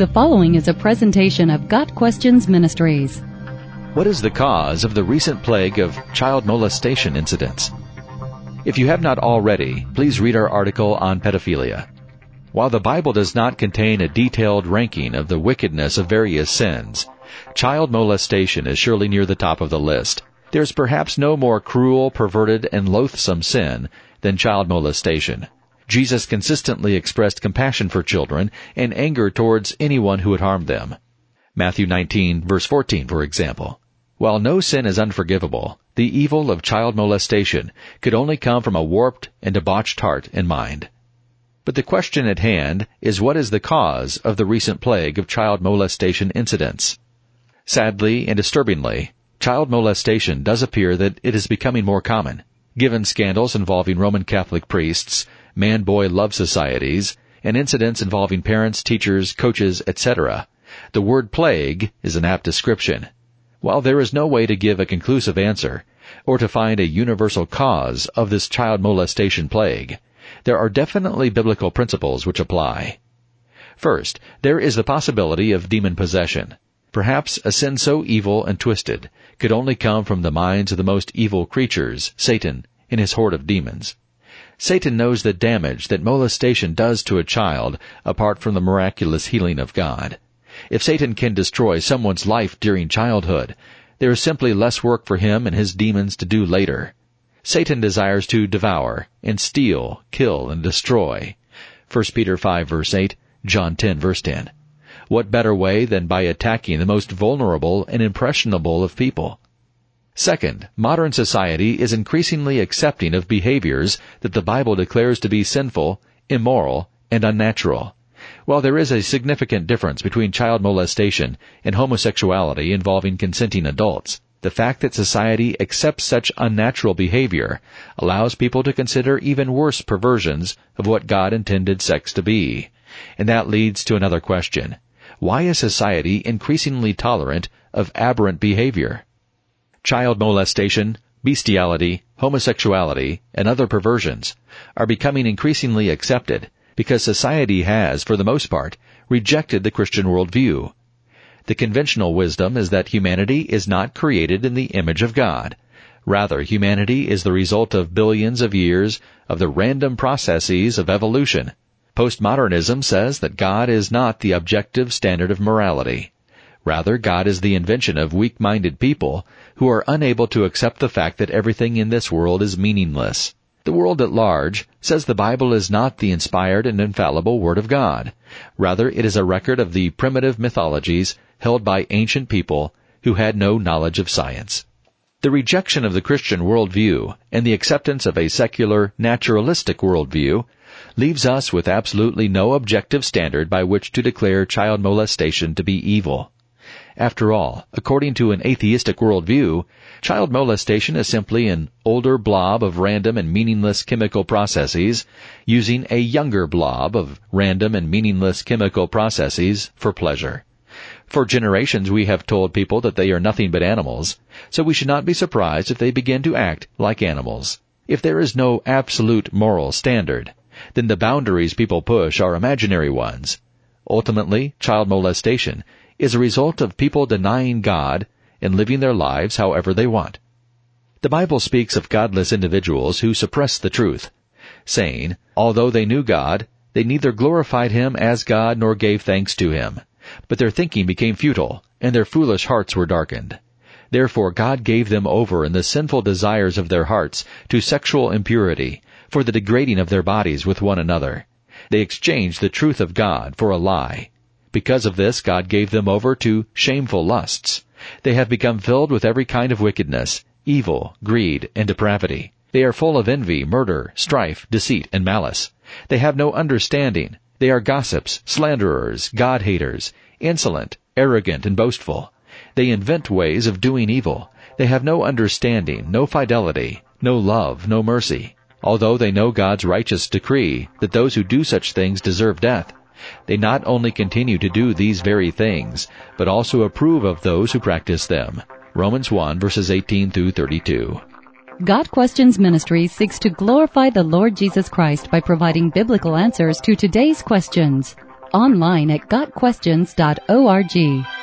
The following is a presentation of Got Questions Ministries. What is the cause of the recent plague of child molestation incidents? If you have not already, please read our article on pedophilia. While the Bible does not contain a detailed ranking of the wickedness of various sins, child molestation is surely near the top of the list. There's perhaps no more cruel, perverted, and loathsome sin than child molestation. Jesus consistently expressed compassion for children and anger towards anyone who had harmed them. Matthew 19 verse 14, for example. While no sin is unforgivable, the evil of child molestation could only come from a warped and debauched heart and mind. But the question at hand is what is the cause of the recent plague of child molestation incidents? Sadly and disturbingly, child molestation does appear that it is becoming more common. Given scandals involving Roman Catholic priests, man-boy love societies, and incidents involving parents, teachers, coaches, etc., the word plague is an apt description. While there is no way to give a conclusive answer, or to find a universal cause of this child molestation plague, there are definitely biblical principles which apply. First, there is the possibility of demon possession. Perhaps a sin so evil and twisted could only come from the minds of the most evil creatures, Satan, and his horde of demons. Satan knows the damage that molestation does to a child apart from the miraculous healing of God. If Satan can destroy someone's life during childhood, there is simply less work for him and his demons to do later. Satan desires to devour and steal, kill, and destroy. 1 Peter 5 verse 8, John 10 verse 10. What better way than by attacking the most vulnerable and impressionable of people? Second, modern society is increasingly accepting of behaviors that the Bible declares to be sinful, immoral, and unnatural. While there is a significant difference between child molestation and homosexuality involving consenting adults, the fact that society accepts such unnatural behavior allows people to consider even worse perversions of what God intended sex to be. And that leads to another question. Why is society increasingly tolerant of aberrant behavior? Child molestation, bestiality, homosexuality, and other perversions are becoming increasingly accepted because society has, for the most part, rejected the Christian worldview. The conventional wisdom is that humanity is not created in the image of God. Rather, humanity is the result of billions of years of the random processes of evolution. Postmodernism says that God is not the objective standard of morality. Rather, God is the invention of weak-minded people who are unable to accept the fact that everything in this world is meaningless. The world at large says the Bible is not the inspired and infallible Word of God. Rather, it is a record of the primitive mythologies held by ancient people who had no knowledge of science. The rejection of the Christian worldview and the acceptance of a secular, naturalistic worldview leaves us with absolutely no objective standard by which to declare child molestation to be evil. After all, according to an atheistic worldview, child molestation is simply an older blob of random and meaningless chemical processes using a younger blob of random and meaningless chemical processes for pleasure. For generations we have told people that they are nothing but animals, so we should not be surprised if they begin to act like animals. If there is no absolute moral standard, then the boundaries people push are imaginary ones. Ultimately, child molestation is a result of people denying God and living their lives however they want. The Bible speaks of godless individuals who suppress the truth, saying, although they knew God, they neither glorified Him as God nor gave thanks to Him. But their thinking became futile, and their foolish hearts were darkened. Therefore God gave them over in the sinful desires of their hearts to sexual impurity, for the degrading of their bodies with one another. They exchanged the truth of God for a lie, because of this, God gave them over to shameful lusts. They have become filled with every kind of wickedness, evil, greed, and depravity. They are full of envy, murder, strife, deceit, and malice. They have no understanding. They are gossips, slanderers, God-haters, insolent, arrogant, and boastful. They invent ways of doing evil. They have no understanding, no fidelity, no love, no mercy. Although they know God's righteous decree that those who do such things deserve death, they not only continue to do these very things, but also approve of those who practice them. Romans 1 verses 18 through 32. Got Questions Ministry seeks to glorify the Lord Jesus Christ by providing biblical answers to today's questions. online at gotquestions.org.